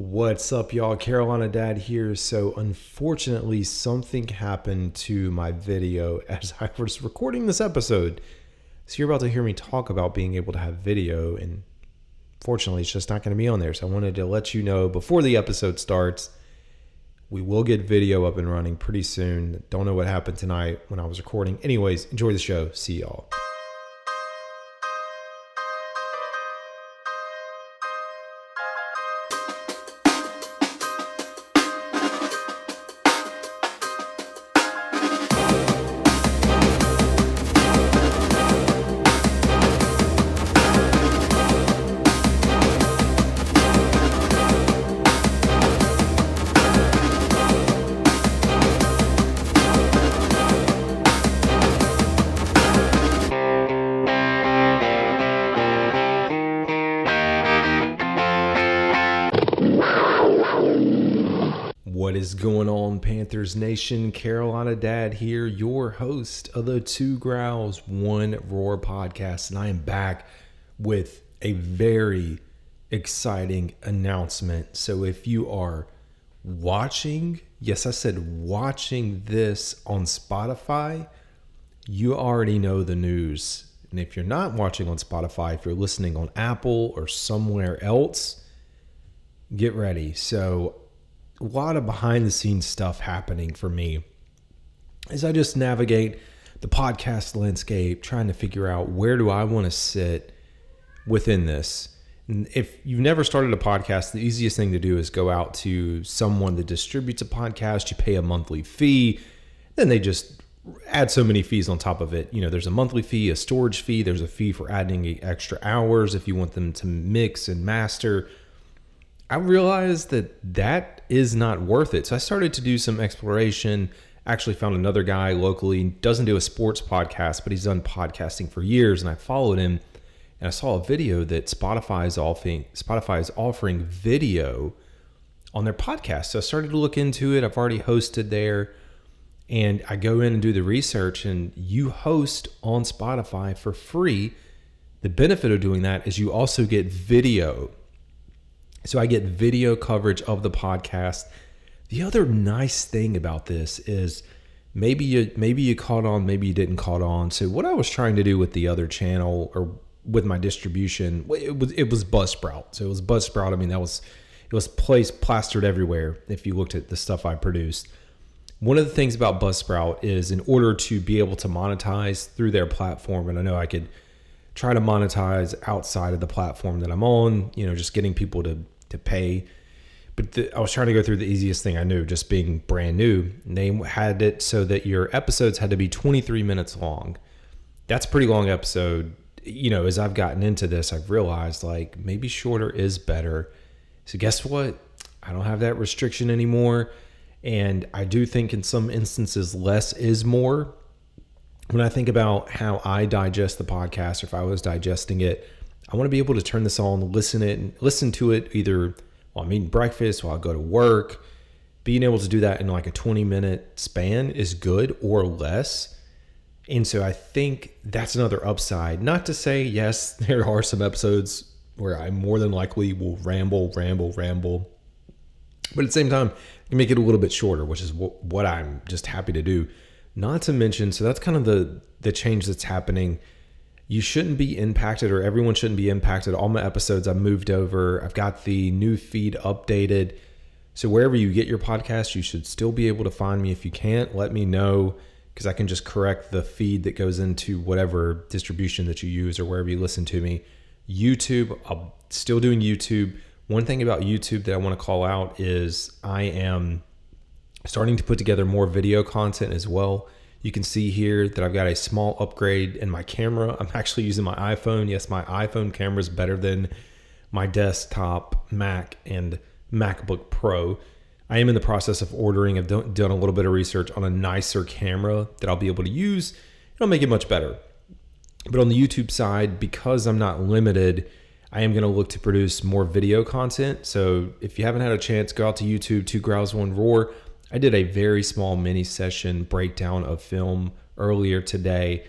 What's up, y'all? Carolina Dad here. So, unfortunately, something happened to my video as I was recording this episode. So, you're about to hear me talk about being able to have video, and fortunately, it's just not going to be on there. So, I wanted to let you know before the episode starts, we will get video up and running pretty soon. Don't know what happened tonight when I was recording. Anyways, enjoy the show. See y'all. Is going on, Panthers Nation? Carolina Dad here, your host of the Two Growls, One Roar podcast. And I am back with a very exciting announcement. So if you are watching, yes, I said watching this on Spotify, you already know the news. And if you're not watching on Spotify, if you're listening on Apple or somewhere else, get ready. So a lot of behind the scenes stuff happening for me as I just navigate the podcast landscape, trying to figure out where do I want to sit within this. And if you've never started a podcast, the easiest thing to do is go out to someone that distributes a podcast. You pay a monthly fee, then they just add so many fees on top of it. You know, there's a monthly fee, a storage fee, there's a fee for adding extra hours if you want them to mix and master. I realized that that is not worth it. So I started to do some exploration. Actually, found another guy locally, doesn't do a sports podcast, but he's done podcasting for years. And I followed him and I saw a video that Spotify is offering, Spotify is offering video on their podcast. So I started to look into it. I've already hosted there. And I go in and do the research, and you host on Spotify for free. The benefit of doing that is you also get video so I get video coverage of the podcast. The other nice thing about this is maybe you maybe you caught on, maybe you didn't caught on. So what I was trying to do with the other channel or with my distribution, it was it was Buzzsprout. So it was Buzzsprout. I mean that was it was placed plastered everywhere if you looked at the stuff I produced. One of the things about Buzzsprout is in order to be able to monetize through their platform, and I know I could try to monetize outside of the platform that I'm on, you know, just getting people to to pay. But the, I was trying to go through the easiest thing I knew, just being brand new. They had it so that your episodes had to be 23 minutes long. That's a pretty long episode. You know, as I've gotten into this, I've realized like maybe shorter is better. So guess what? I don't have that restriction anymore. And I do think in some instances, less is more when I think about how I digest the podcast, or if I was digesting it, I want to be able to turn this on, listen it, listen to it either while I'm eating breakfast, while I go to work. Being able to do that in like a 20 minute span is good or less. And so I think that's another upside. Not to say, yes, there are some episodes where I more than likely will ramble, ramble, ramble. But at the same time, you make it a little bit shorter, which is what I'm just happy to do. Not to mention, so that's kind of the the change that's happening. You shouldn't be impacted, or everyone shouldn't be impacted. All my episodes I've moved over. I've got the new feed updated. So wherever you get your podcast, you should still be able to find me. If you can't, let me know because I can just correct the feed that goes into whatever distribution that you use or wherever you listen to me. YouTube, I'm still doing YouTube. One thing about YouTube that I want to call out is I am starting to put together more video content as well. You can see here that I've got a small upgrade in my camera. I'm actually using my iPhone. Yes, my iPhone camera is better than my desktop Mac and MacBook Pro. I am in the process of ordering. I've done, done a little bit of research on a nicer camera that I'll be able to use. It'll make it much better. But on the YouTube side, because I'm not limited, I am going to look to produce more video content. So if you haven't had a chance, go out to YouTube, Two Growls, One Roar. I did a very small mini session breakdown of film earlier today.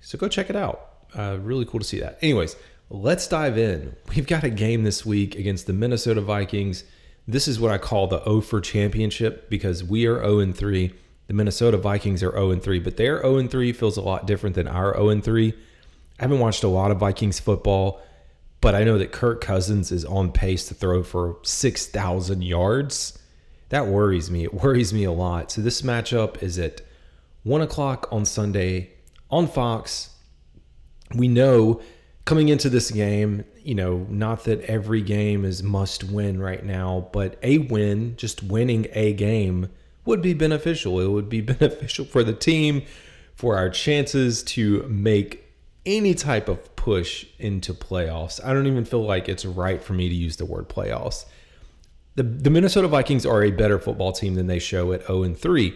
So go check it out. Uh, really cool to see that. Anyways, let's dive in. We've got a game this week against the Minnesota Vikings. This is what I call the O for championship because we are 0 and 3. The Minnesota Vikings are 0 and 3, but their 0 and 3 feels a lot different than our 0 and 3. I haven't watched a lot of Vikings football, but I know that Kirk Cousins is on pace to throw for 6,000 yards. That worries me. It worries me a lot. So this matchup is at 1 o'clock on Sunday on Fox. We know coming into this game, you know, not that every game is must win right now, but a win, just winning a game would be beneficial. It would be beneficial for the team, for our chances to make any type of push into playoffs. I don't even feel like it's right for me to use the word playoffs. The, the Minnesota Vikings are a better football team than they show at 0 and 3.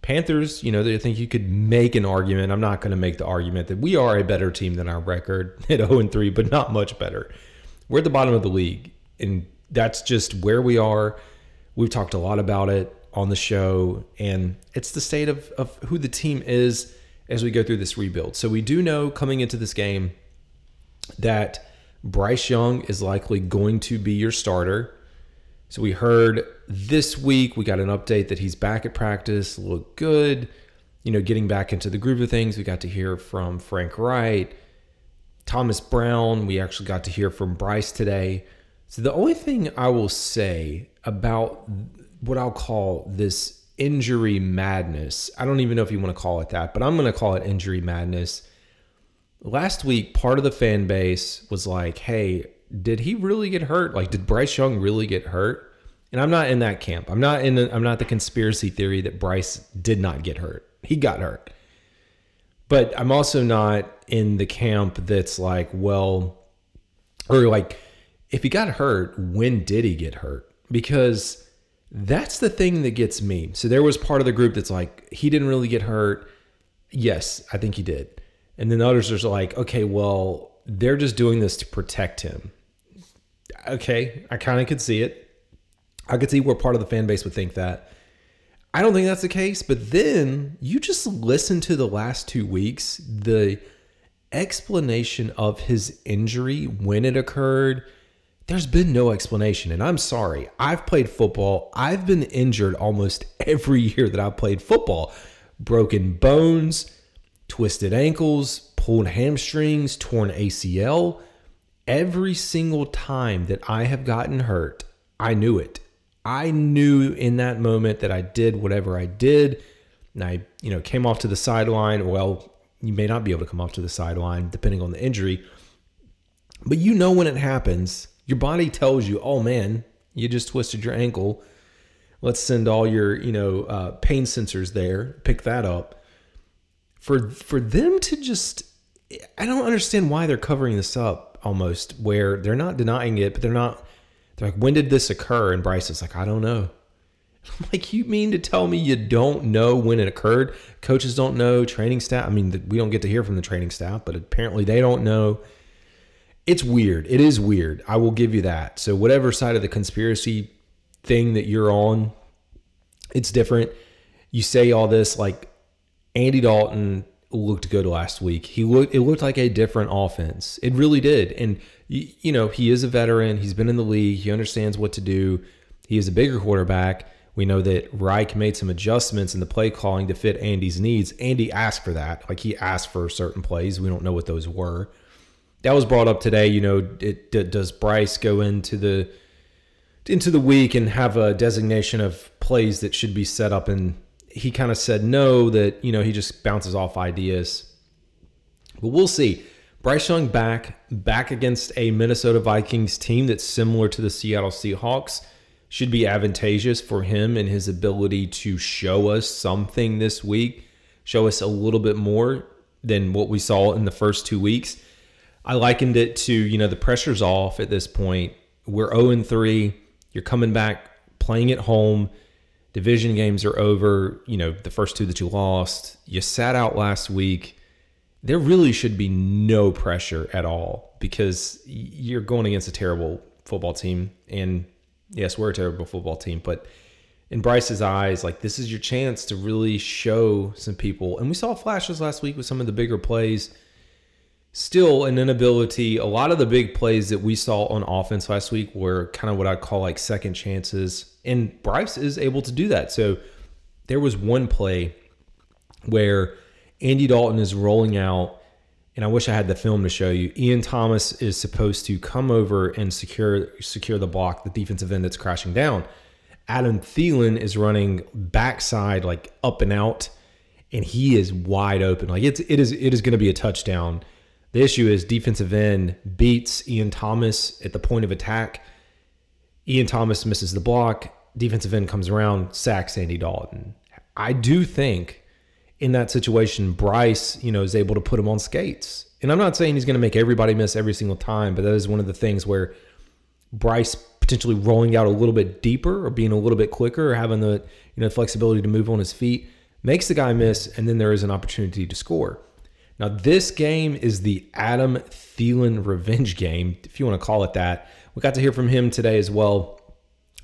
Panthers, you know, I think you could make an argument. I'm not going to make the argument that we are a better team than our record at 0 and 3, but not much better. We're at the bottom of the league, and that's just where we are. We've talked a lot about it on the show, and it's the state of, of who the team is as we go through this rebuild. So we do know coming into this game that Bryce Young is likely going to be your starter. So we heard this week, we got an update that he's back at practice, looked good, you know, getting back into the groove of things. We got to hear from Frank Reich, Thomas Brown. We actually got to hear from Bryce today. So the only thing I will say about what I'll call this injury madness, I don't even know if you want to call it that, but I'm going to call it injury madness. Last week, part of the fan base was like, hey, did he really get hurt? Like, did Bryce Young really get hurt? And I'm not in that camp. I'm not in. The, I'm not the conspiracy theory that Bryce did not get hurt. He got hurt. But I'm also not in the camp that's like, well, or like, if he got hurt, when did he get hurt? Because that's the thing that gets me. So there was part of the group that's like, he didn't really get hurt. Yes, I think he did. And then others are like, okay, well, they're just doing this to protect him okay, I kind of could see it. I could see where part of the fan base would think that. I don't think that's the case, but then you just listen to the last two weeks, the explanation of his injury when it occurred. There's been no explanation, and I'm sorry. I've played football. I've been injured almost every year that I've played football. Broken bones, twisted ankles, pulled hamstrings, torn ACL every single time that I have gotten hurt, I knew it. I knew in that moment that I did whatever I did. And I, you know, came off to the sideline. Well, you may not be able to come off to the sideline depending on the injury. But you know when it happens, your body tells you, oh man, you just twisted your ankle. Let's send all your, you know, uh, pain sensors there, pick that up. For for them to just I don't understand why they're covering this up almost where they're not denying it, but they're not. They're like, when did this occur? And Bryce is like, I don't know. I'm like, you mean to tell me you don't know when it occurred? Coaches don't know, training staff. I mean, we don't get to hear from the training staff, but apparently they don't know. It's weird. It is weird. I will give you that. So, whatever side of the conspiracy thing that you're on, it's different. You say all this like Andy Dalton looked good last week. He looked it looked like a different offense. It really did. And you know, he is a veteran. He's been in the league. He understands what to do. He is a bigger quarterback. We know that Reich made some adjustments in the play calling to fit Andy's needs. Andy asked for that. Like he asked for certain plays. We don't know what those were. That was brought up today. You know, it, does Bryce go into the into the week and have a designation of plays that should be set up in he kind of said no, that, you know, he just bounces off ideas. But we'll see. Bryce Young back, back against a Minnesota Vikings team that's similar to the Seattle Seahawks should be advantageous for him and his ability to show us something this week, show us a little bit more than what we saw in the first two weeks. I likened it to, you know, the pressure's off at this point. We're 0 3. You're coming back, playing at home division games are over. You know, the first two that you lost, you sat out last week. There really should be no pressure at all because you're going against a terrible football team. And yes, we're a terrible football team, but in Bryce's eyes, like this is your chance to really show some people. And we saw flashes last week with some of the bigger plays. Still an inability. A lot of the big plays that we saw on offense last week were kind of what I call like second chances, and Bryce is able to do that. So there was one play where Andy Dalton is rolling out, and I wish I had the film to show you. Ian Thomas is supposed to come over and secure secure the block, the defensive end that's crashing down. Adam Thielen is running backside, like up and out, and he is wide open. Like it's it is it is going to be a touchdown. The issue is defensive end beats Ian Thomas at the point of attack. Ian Thomas misses the block. Defensive end comes around, sacks Andy Dalton. I do think in that situation, Bryce, you know, is able to put him on skates. And I'm not saying he's going to make everybody miss every single time, but that is one of the things where Bryce potentially rolling out a little bit deeper or being a little bit quicker or having the you know flexibility to move on his feet makes the guy miss, and then there is an opportunity to score. Now, this game is the Adam Thielen revenge game, if you want to call it that. We got to hear from him today as well.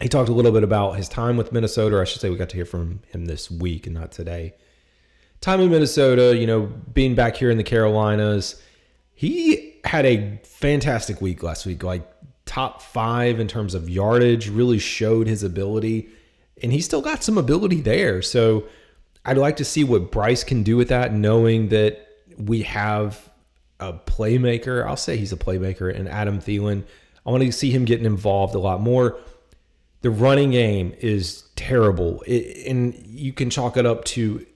He talked a little bit about his time with Minnesota, or I should say, we got to hear from him this week and not today. Time in Minnesota, you know, being back here in the Carolinas, he had a fantastic week last week, like top five in terms of yardage, really showed his ability, and he still got some ability there. So I'd like to see what Bryce can do with that, knowing that we have a playmaker. I'll say he's a playmaker, and Adam Thielen. I want to see him getting involved a lot more. The running game is terrible, it, and you can chalk it up to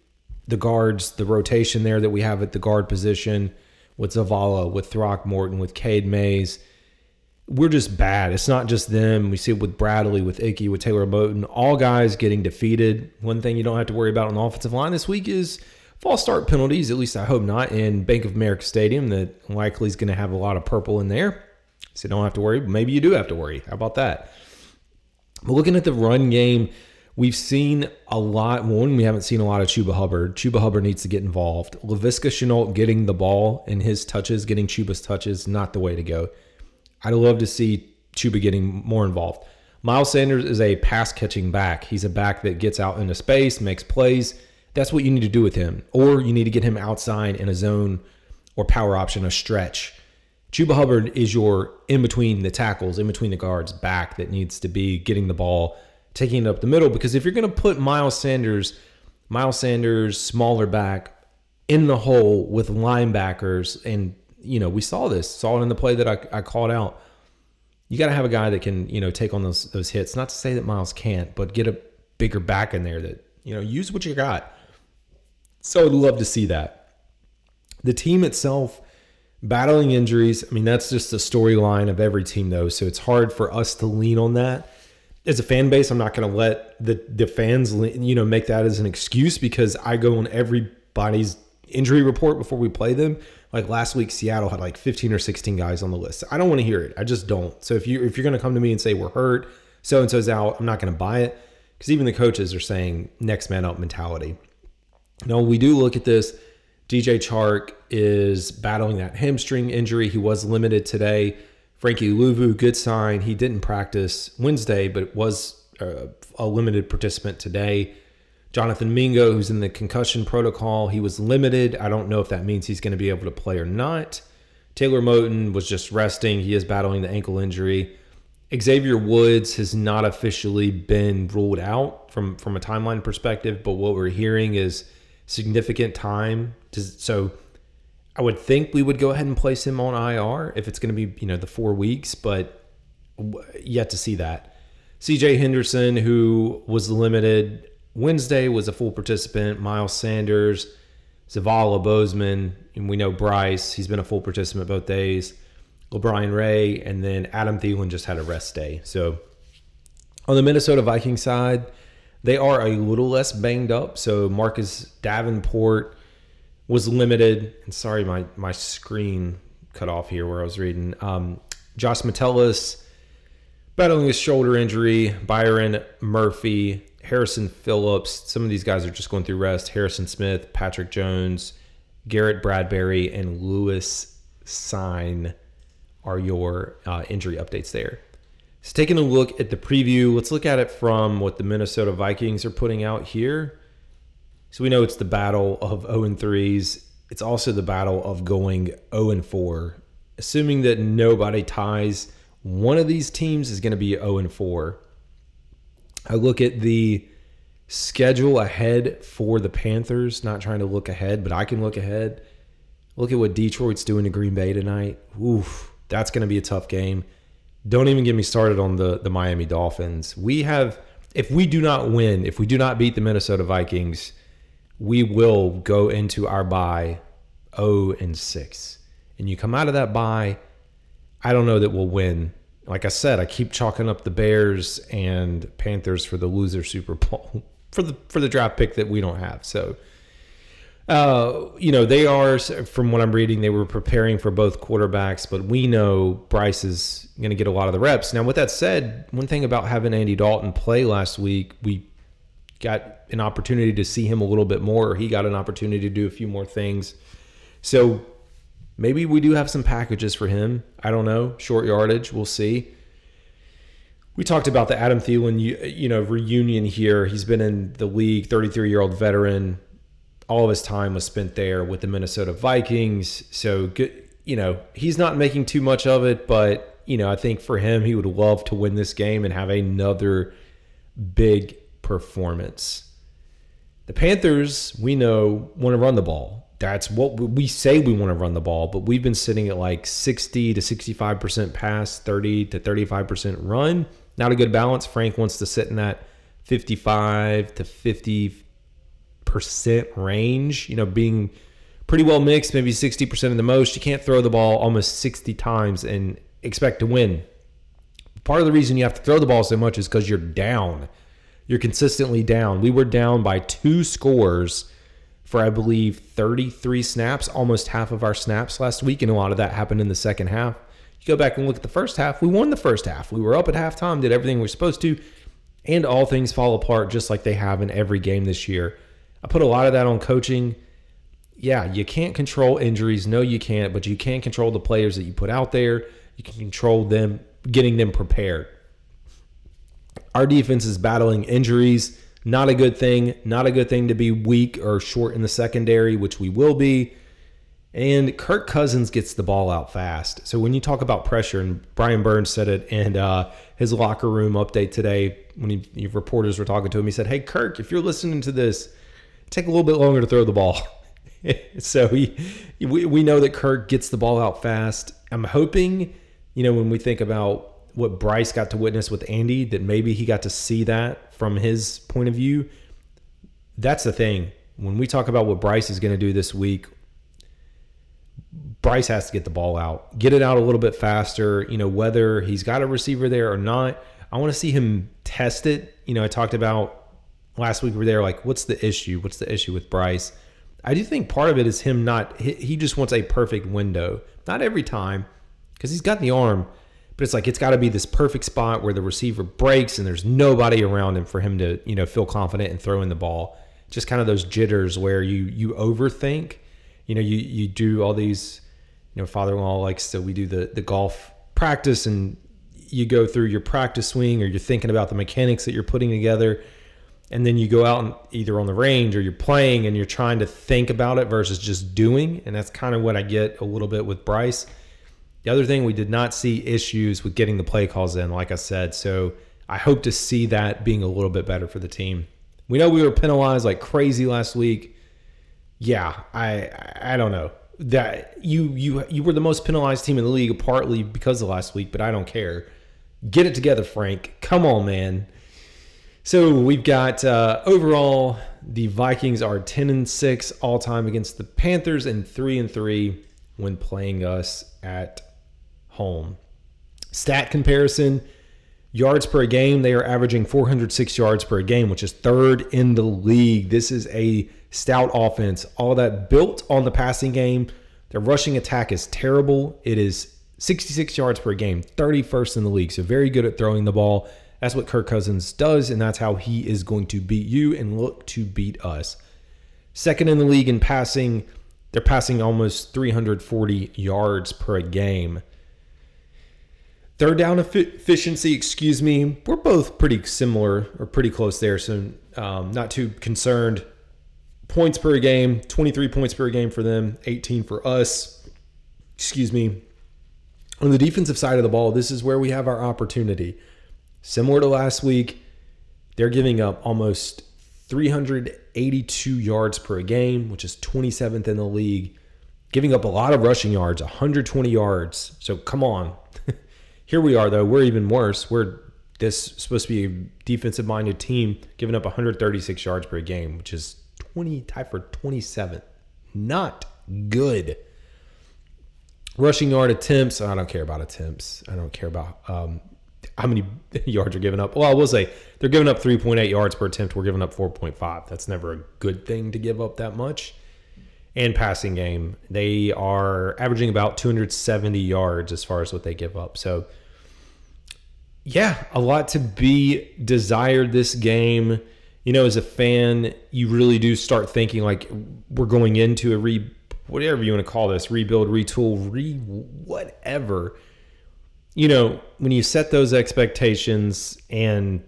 the guards, the rotation there that we have at the guard position with Zavala, with Throckmorton, with Cade Mays. We're just bad. It's not just them. We see it with Bradley, with Ickey, with Taylor Moton. All guys getting defeated. One thing you don't have to worry about on the offensive line this week is false start penalties. At least I hope not in Bank of America Stadium. That likely is going to have a lot of purple in there, so don't have to worry. Maybe you do have to worry. How about that? But looking at the run game, we've seen a lot. One, we haven't seen a lot of Chuba Hubbard. Chuba Hubbard needs to get involved. Laviska Shenault getting the ball and his touches, getting Chuba's touches, not the way to go. I'd love to see Chuba getting more involved. Miles Sanders is a pass catching back. He's a back that gets out into space, makes plays that's what you need to do with him. Or you need to get him outside in a zone or power option, a stretch. Chuba Hubbard is your in between the tackles, in between the guards back that needs to be getting the ball, taking it up the middle. Because if you're going to put Miles Sanders, Miles Sanders, smaller back, in the hole with linebackers, and you know we saw this, saw it in the play that I, I called out. You got to have a guy that can you know take on those those hits. Not to say that Miles can't, but get a bigger back in there that you know use what you got. So I'd love to see that. The team itself battling injuries. I mean, that's just the storyline of every team, though. So it's hard for us to lean on that. As a fan base, I'm not going to let the the fans, you know, make that as an excuse because I go on everybody's injury report before we play them. Like last week, Seattle had like 15 or 16 guys on the list. I don't want to hear it. I just don't. So if you if you're going to come to me and say we're hurt, so and so's out, I'm not going to buy it because even the coaches are saying next man up mentality. Now, we do look at this. DJ Chark is battling that hamstring injury. He was limited today. Frankie Luvu, good sign. He didn't practice Wednesday, but was a, a limited participant today. Jonathan Mingo, who's in the concussion protocol, he was limited. I don't know if that means he's going to be able to play or not. Taylor Moton was just resting. He is battling the ankle injury. Xavier Woods has not officially been ruled out from from a timeline perspective, but what we're hearing is significant time. To, so I would think we would go ahead and place him on IR if it's going to be, you know, the four weeks, but yet to see that. CJ Henderson, who was limited Wednesday, was a full participant. Miles Sanders, Zavala Bozeman, and we know Bryce, he's been a full participant both days. LaBryan Ray, and then Adam Thielen just had a rest day. So on the Minnesota Vikings side, they are a little less banged up. So Marcus Davenport was limited. And sorry, my my screen cut off here where I was reading. Um, Josh Metellus battling a shoulder injury. Byron Murphy, Harrison Phillips. Some of these guys are just going through rest. Harrison Smith, Patrick Jones, Garrett Bradbury, and Lewis Cine are your uh, injury updates there. Taking a look at the preview, let's look at it from what the Minnesota Vikings are putting out here. So we know it's the battle of 0 and 3s. it's also the battle of going 0 and 4. Assuming that nobody ties, one of these teams is going to be 0 and 4. I look at the schedule ahead for the Panthers, not trying to look ahead, but I can look ahead. Look at what Detroit's doing to Green Bay tonight. Oof, that's going to be a tough game. Don't even get me started on the the Miami Dolphins. We have if we do not win, if we do not beat the Minnesota Vikings, we will go into our bye 0 and 6. And you come out of that bye, I don't know that we'll win. Like I said, I keep chalking up the Bears and Panthers for the loser Super Bowl for the for the draft pick that we don't have. So uh, you know, they are, from what I'm reading, they were preparing for both quarterbacks, but we know Bryce is going to get a lot of the reps. Now, with that said, one thing about having Andy Dalton play last week, we got an opportunity to see him a little bit more. He got an opportunity to do a few more things. So maybe we do have some packages for him. I don't know. Short yardage, we'll see. We talked about the Adam Thielen, you know, reunion here. He's been in the league, 33 year old veteran all of his time was spent there with the Minnesota Vikings. So good, you know, he's not making too much of it, but you know, I think for him, he would love to win this game and have another big performance. The Panthers, we know, want to run the ball. That's what we say we want to run the ball, but we've been sitting at like 60 to 65% pass, 30 to 35% run. Not a good balance. Frank wants to sit in that 55 to 50 percent range, you know, being pretty well mixed, maybe 60% of the most. You can't throw the ball almost 60 times and expect to win. Part of the reason you have to throw the ball so much is because you're down. You're consistently down. We were down by two scores for, I believe, 33 snaps, almost half of our snaps last week. And a lot of that happened in the second half. You go back and look at the first half, we won the first half. We were up at halftime, did everything we are supposed to, and all things fall apart just like they have in every game this year. I put a lot of that on coaching. Yeah, you can't control injuries. No, you can't, but you can control the players that you put out there. You can control them, getting them prepared. Our defense is battling injuries. Not a good thing. Not a good thing to be weak or short in the secondary, which we will be. And Kirk Cousins gets the ball out fast. So when you talk about pressure, and Brian Burns said it in uh, his locker room update today when he, reporters were talking to him, he said, "Hey Kirk, if you're listening to this, take a little bit longer to throw the ball. so he, we, we know that Kirk gets the ball out fast. I'm hoping, you know, when we think about what Bryce got to witness with Andy, that maybe he got to see that from his point of view. That's the thing. When we talk about what Bryce is going to do this week, Bryce has to get the ball out, get it out a little bit faster. You know, whether he's got a receiver there or not, I want to see him test it. You know, I talked about last week we were there like what's the issue? What's the issue with bryce? I do think part of it is him not he just wants a perfect window. Not every time because he's got the arm but it's like it's got to be this perfect spot where the receiver breaks and there's nobody around him for him to you know feel confident and throw in the ball. Just kind of those jitters where you you overthink. You know you you do all these you know father-in-law likes to we do the the golf practice and you go through your practice swing or you're thinking about the mechanics that you're putting together and then you go out and either on the range or you're playing and you're trying to think about it versus just doing. And that's kind of what i get a little bit with bryce. The other thing we did not see issues with getting the play calls in like i said. So i hope to see that being a little bit better for the team. We know we were penalized like crazy last week. Yeah i i don't know. That you you you were the most penalized team in the league partly because of last week but i don't care. Get it together frank. Come on man so we've got uh, overall the Vikings are 10 and 6 all time against the Panthers and 3 and 3 when playing us at home. Stat comparison yards per game, they are averaging 406 yards per game, which is third in the league. This is a stout offense, all that built on the passing game. Their rushing attack is terrible. It is 66 yards per game, 31st in the league. So very good at throwing the ball. That's what Kirk Cousins does, and that's how he is going to beat you and look to beat us. Second in the league in passing, they're passing almost 340 yards per game. Third down efficiency, excuse me, we're both pretty similar or pretty close there, so um, not too concerned. points per game, 23 points per game for them, 18 for us. Excuse me. On the defensive side of the ball, this is where we have our opportunity. Similar to last week, they're giving up almost 382 yards per game, which is 27th in the league. Giving up a lot of rushing yards, 120 yards. So come on. Here we are, though. We're even worse. We're this supposed to be a defensive minded team, giving up 136 yards per game, which is 20 tied for 27th. Not good. Rushing yard attempts. I don't care about attempts. I don't care about um, how many yards are given up. Well, I will say they're giving up 3.8 yards per attempt. We're giving up 4.5. That's never a good thing to give up that much. And passing game, they are averaging about 270 yards as far as what they give up. So, yeah, a lot to be desired this game. You know, as a fan, you really do start thinking like we're going into a re whatever you want to call this rebuild, retool, re whatever you know, when you set those expectations and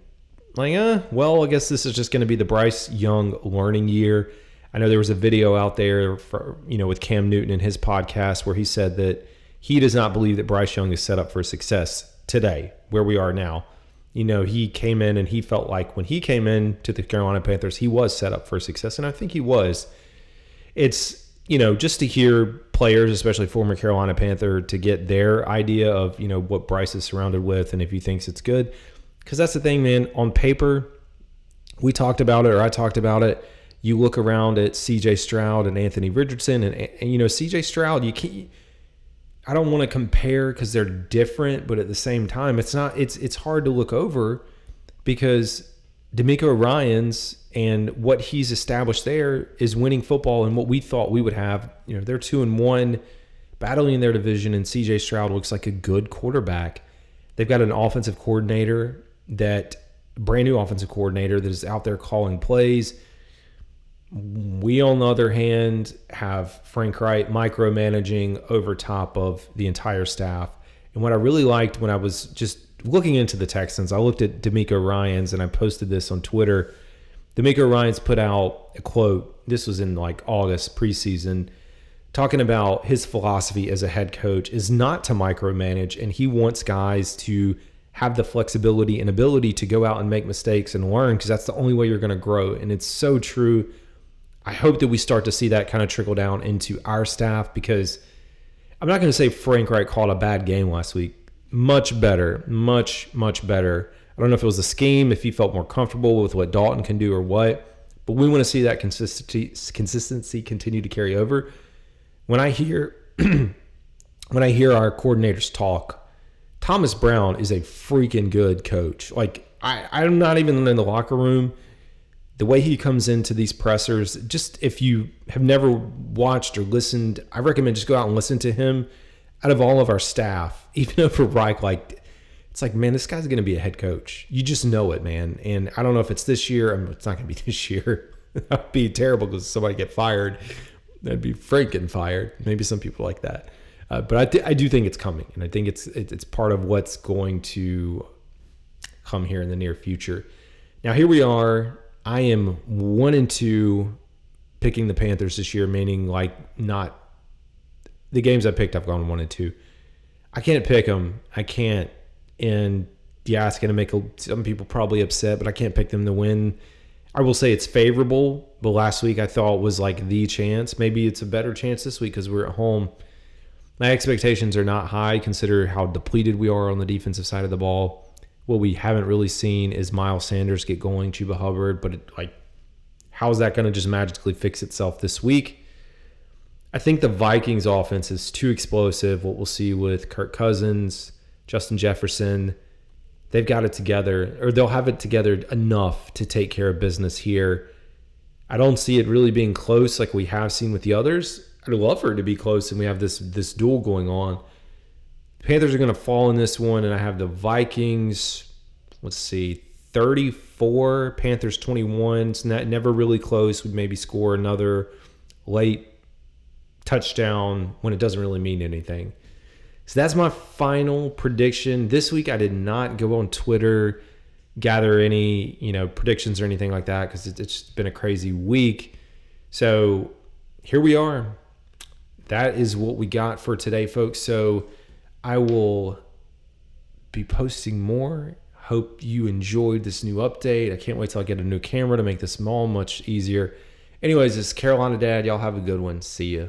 like, uh, well, I guess this is just going to be the Bryce Young learning year. I know there was a video out there for, you know, with Cam Newton and his podcast where he said that he does not believe that Bryce Young is set up for success today, where we are now. You know, he came in and he felt like when he came in to the Carolina Panthers, he was set up for success. And I think he was. It's you know, just to hear players, especially former Carolina Panther, to get their idea of, you know, what Bryce is surrounded with and if he thinks it's good. Because that's the thing, man. On paper, we talked about it, or I talked about it. You look around at CJ Stroud and Anthony Richardson, and, and you know, CJ Stroud, you can't. I don't want to compare because they're different, but at the same time, it's not. It's it's hard to look over because DeMeco Ryans and what he's established there is winning football and what we thought we would have. You know, they're two and one, battling in their division, and CJ Stroud looks like a good quarterback. They've got an offensive coordinator that brand new offensive coordinator that is out there calling plays. We, on the other hand, have Frank Reich micromanaging over top of the entire staff. And what I really liked when I was just looking into the Texans, I looked at DeMeco Ryans and I posted this on Twitter. DeMeco Ryans put out a quote. This was in like August preseason, talking about his philosophy as a head coach is not to micromanage, and he wants guys to have the flexibility and ability to go out and make mistakes and learn because that's the only way you're going to grow. And it's so true. I hope that we start to see that kind of trickle down into our staff because I'm not going to say Frank Reich called a bad game last week much better, much, much better. I don't know if it was the scheme, if he felt more comfortable with what Dalton can do or what, but we want to see that consistency consistency continue to carry over. When I hear when I hear our coordinators talk, Thomas Brown is a freaking good coach. Like I, I'm not even in the locker room. The way he comes into these pressers, just if you have never watched or listened, I recommend just go out and listen to him out of all of our staff, even over Reich, like it's like, man, this guy's going to be a head coach. You just know it, man. And I don't know if it's this year. I mean, it's not going to be this year. That'd be terrible because somebody get fired. That'd be freaking fired. Maybe some people like that. Uh, but I, th- I do think it's coming, and I think it's it's part of what's going to come here in the near future. Now here we are. I am one and two picking the Panthers this year, meaning like not the games I picked, I've gone one and two. I can't pick them. I can't. And yeah, it's going to make some people probably upset, but I can't pick them to win. I will say it's favorable, but last week I thought was like the chance. Maybe it's a better chance this week because we're at home. My expectations are not high. Consider how depleted we are on the defensive side of the ball. What we haven't really seen is Miles Sanders get going, Chuba Hubbard, but it, like, how is that going to just magically fix itself this week? I think the Vikings offense is too explosive. What we'll see with Kirk Cousins, Justin Jefferson, they've got it together, or they'll have it together enough to take care of business here. I don't see it really being close like we have seen with the others. I'd love for it to be close, and we have this this duel going on. Panthers are going to fall in this one, and I have the Vikings. Let's see, 34, Panthers 21. It's not, never really close. Would maybe score another late touchdown when it doesn't really mean anything. So that's my final prediction. This week I did not go on Twitter, gather any, you know, predictions or anything like that because it's been a crazy week. So here we are. That is what we got for today, folks. So I will be posting more. Hope you enjoyed this new update. I can't wait till I get a new camera to make this all much easier. Anyways, it's Carolina Dad. Y'all have a good one. See ya.